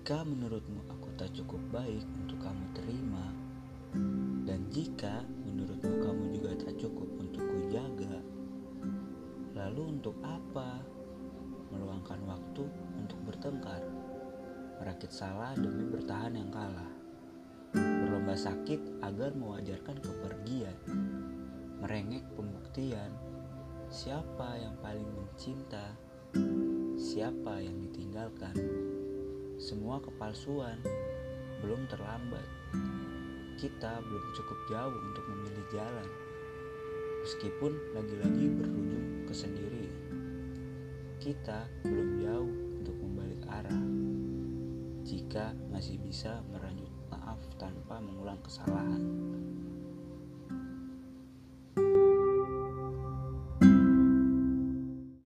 Jika menurutmu aku tak cukup baik untuk kamu terima, dan jika menurutmu kamu juga tak cukup untuk kujaga, lalu untuk apa meluangkan waktu untuk bertengkar, merakit salah demi bertahan yang kalah, berlomba sakit agar mewajarkan kepergian, merengek pembuktian, siapa yang paling mencinta, siapa yang ditinggalkan. Semua kepalsuan belum terlambat. Kita belum cukup jauh untuk memilih jalan. Meskipun lagi-lagi berujung ke sendiri. Kita belum jauh untuk membalik arah. Jika masih bisa merajut maaf tanpa mengulang kesalahan.